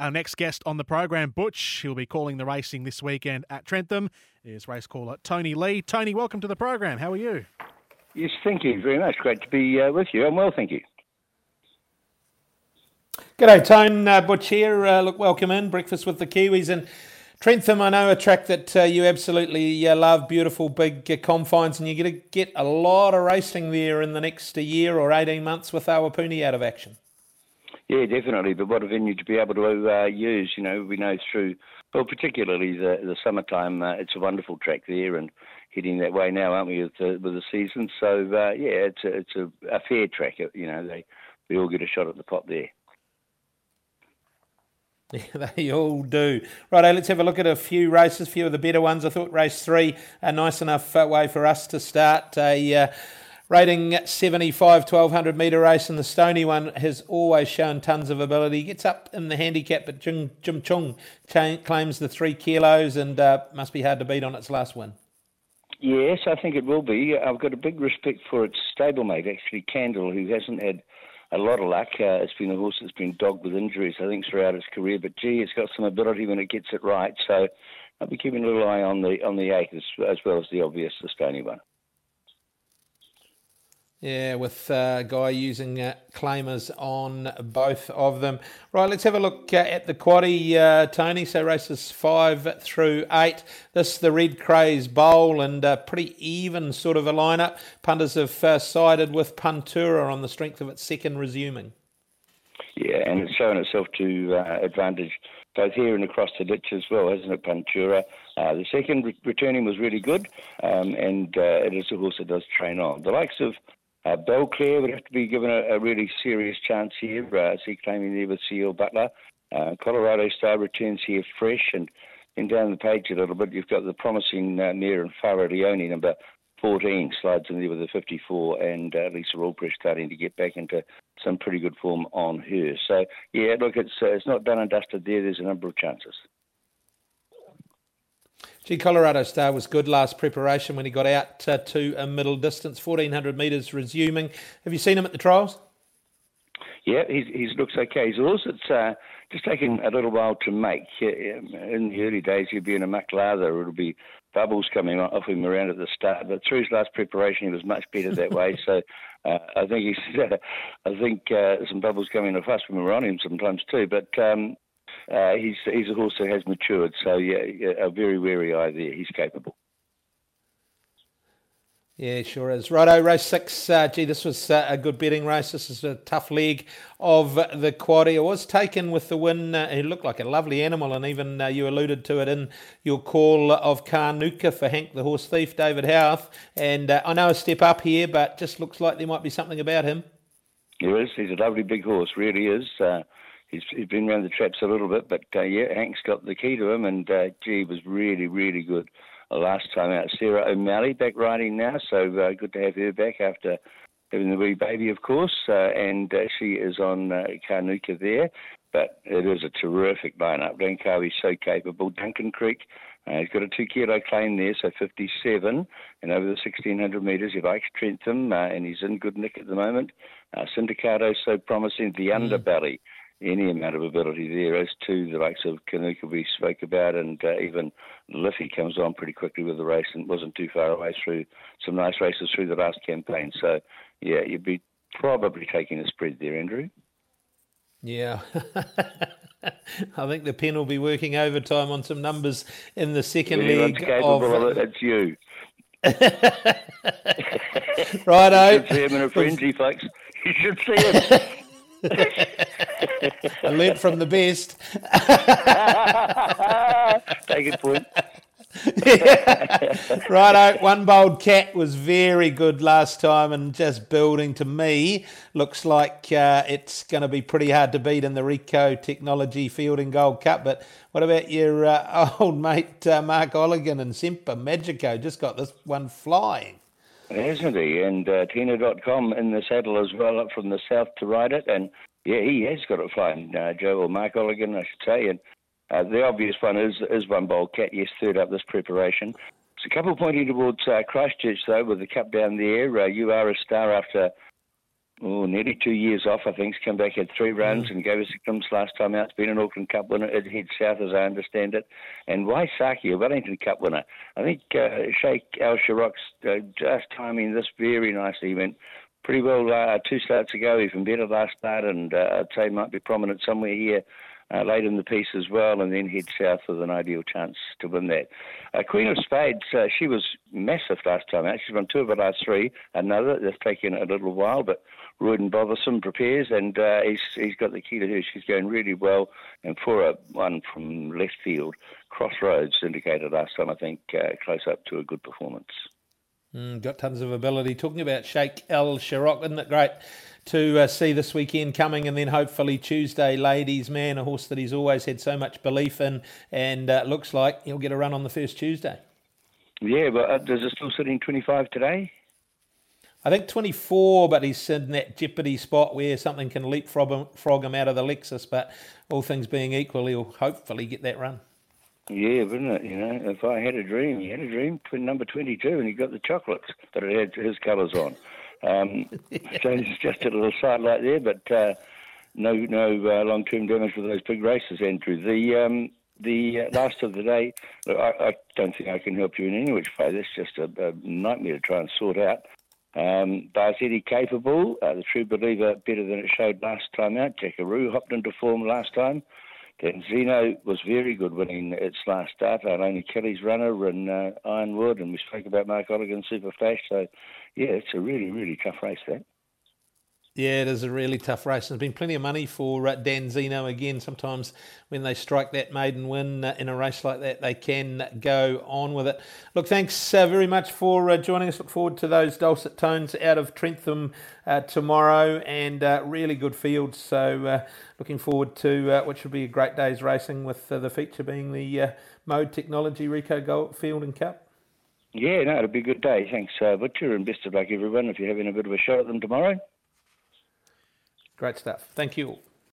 Our next guest on the program, Butch, he'll be calling the racing this weekend at Trentham, is race caller Tony Lee. Tony, welcome to the program. How are you? Yes, thank you very much. Great to be uh, with you. I'm well, thank you. G'day, Tone. Uh, Butch here. Uh, look, welcome in. Breakfast with the Kiwis. And Trentham, I know a track that uh, you absolutely uh, love. Beautiful big uh, confines, and you're going to get a lot of racing there in the next year or 18 months with Awapuni out of action. Yeah, definitely. But what a venue to be able to uh, use. You know, we know through, well, particularly the, the summertime, uh, it's a wonderful track there, and heading that way now, aren't we, with the, with the season? So uh, yeah, it's a, it's a, a fair track. You know, they we all get a shot at the pot there. Yeah, they all do. Right, let's have a look at a few races, a few of the better ones. I thought race three, a nice enough uh, way for us to start. A uh, rating 75, 1200 metre race, and the Stony one has always shown tons of ability. He gets up in the handicap, but Jim, Jim Chung claims the three kilos and uh, must be hard to beat on its last win. Yes, I think it will be. I've got a big respect for its stablemate, actually, Candle, who hasn't had a lot of luck. Uh, it's been a horse that's been dogged with injuries, I think, throughout its career. But gee, it's got some ability when it gets it right. So I'll be keeping a little eye on the on the eight as, as well as the obvious, the stony one. Yeah, with uh, Guy using uh, claimers on both of them. Right, let's have a look uh, at the quaddy, uh, Tony. So races five through eight. This the Red Craze Bowl and uh, pretty even sort of a lineup. Punters have uh, sided with Puntura on the strength of its second resuming. Yeah, and it's shown itself to advantage both here and across the ditch as well, hasn't it, Puntura? the second re- returning was really good, um, and it is a horse that does train on. The likes of uh, Belclair would have to be given a, a really serious chance here. Uh, see claiming there with C.L. Butler. Uh, Colorado Star returns here fresh and then down the page a little bit you've got the promising uh, Near and Farah Leone number 14 slides in there with a 54 and uh, Lisa Allpress starting to get back into some pretty good form on her. So yeah, look, it's uh, it's not done and dusted there. There's a number of chances. Gee, Colorado Star was good last preparation when he got out uh, to a middle distance, 1400 metres resuming. Have you seen him at the trials? Yeah, he he's looks okay. He's also it's uh, just taking a little while to make. In the early days, he'd be in a muck lather. It'll be bubbles coming off him around at the start. But through his last preparation, he was much better that way. So uh, I think he's, uh, I think uh, some bubbles coming off us when we're on him sometimes too. But um, uh, he's he's a horse that has matured. So yeah, a very wary eye there. He's capable. Yeah, sure is. Righto, race six. Uh, gee, this was uh, a good betting race. This is a tough leg of the quaddy. It was taken with the win. Uh, he looked like a lovely animal, and even uh, you alluded to it in your call of Carnuka for Hank the Horse Thief, David Howarth. And uh, I know a step up here, but just looks like there might be something about him. There is. He's a lovely big horse, really is. He's, he's been around the traps a little bit, but uh, yeah, Hank's got the key to him, and uh, gee, was really, really good last time out. Sarah O'Malley back riding now, so uh, good to have her back after having the wee baby, of course, uh, and uh, she is on uh, Carnuka there. But it is a terrific lineup. Rankawi's so capable. Duncan Creek, uh, he's got a two kilo claim there, so 57, and over the 1600 metres, he likes Trentham, uh, and he's in good nick at the moment. Uh, Syndicato so promising. The mm. underbelly any amount of ability there, as to the likes of Kanuka we spoke about, and uh, even Liffey comes on pretty quickly with the race and wasn't too far away through some nice races through the last campaign. So, yeah, you'd be probably taking a spread there, Andrew. Yeah. I think the pen will be working overtime on some numbers in the second yeah, leg. Capable of, of it. You. Righto. You should see him in a frenzy, folks. You should see him. I learnt from the best. Take a point. Righto, one bold cat was very good last time and just building to me. Looks like uh, it's going to be pretty hard to beat in the Ricoh Technology Feilding Gold Cup. But what about your uh, old mate uh, Mark Oulaghan and Semper Magico? Just got this one flying. Hasn't he? And uh, Tina.com in the saddle as well, up from the south to ride it. And yeah, he has got it flying, uh, Joe, or Mark Oulaghan, I should say. And uh, the obvious one is is one bold cat, yes, third up this preparation. It's a couple pointing towards uh, Christchurch, though, with the cup down there. Uh, you are a star after oh, nearly two years off, I think. He's come back, had three runs, mm. and gave us a glimpse last time out. It's been an Auckland Cup winner. It heads south, as I understand it. And Waisaki, a Wellington Cup winner. I think uh, Sheikh Al Sharok's uh, just timing this very nicely. He went pretty well uh, two starts ago, even better last start, and uh, I'd say might be prominent somewhere here uh, late in the piece as well, and then head south with an ideal chance to win that. Uh, Queen of Spades, uh, she was massive last time out. She's won two of her last three. Another that's taken a little while, but Roydon Bergerson prepares, and uh, he's he's got the key to her. She's going really well, and for a one from left field, Crossroads indicated last time, I think, uh, close up to a good performance. Mm, got tons of ability. Talking about Sheikh El Sharok, isn't it great to uh, see this weekend coming and then hopefully Tuesday, ladies, man, a horse that he's always had so much belief in and uh, looks like he'll get a run on the first Tuesday. Yeah, but uh, does it still sitting 25 today? I think 24, but he's in that jeopardy spot where something can leapfrog him, frog him out of the Lexus. But all things being equal, he'll hopefully get that run. Yeah, wouldn't it? You know, if I had a dream, he had a dream, number 22, and he got the chocolates, that it had his colours on. Um, so it's just a little sidelight there, but uh, no no uh, long term damage with those big races, Andrew. The um, the uh, last of the day, look, I, I, don't think I can help you in any which way. That's just a, a nightmare to try and sort out. Um, Barzetti capable, uh, the true believer, better than it showed last time out. Jackaroo hopped into form last time. Zeno was very good winning its last start. Only Kelly's runner and uh, Ironwood, and we spoke about Mark Oulaghan Super Flash. So, yeah, it's a really, really tough race, that. Yeah, it is a really tough race. There's been plenty of money for uh, Dan Zeno again. Sometimes when they strike that maiden win uh, in a race like that, they can go on with it. Look, thanks uh, very much for uh, joining us. Look forward to those dulcet tones out of Trentham uh, tomorrow and uh, really good fields. So, looking forward to what should be a great day's racing with the feature being the Mode Technology Ricoh Gold Field and Cup. Yeah, no, it'll be a good day. Thanks, Butcher, and best of luck, everyone, if you're having a bit of a shot at them tomorrow. Great stuff. Thank you.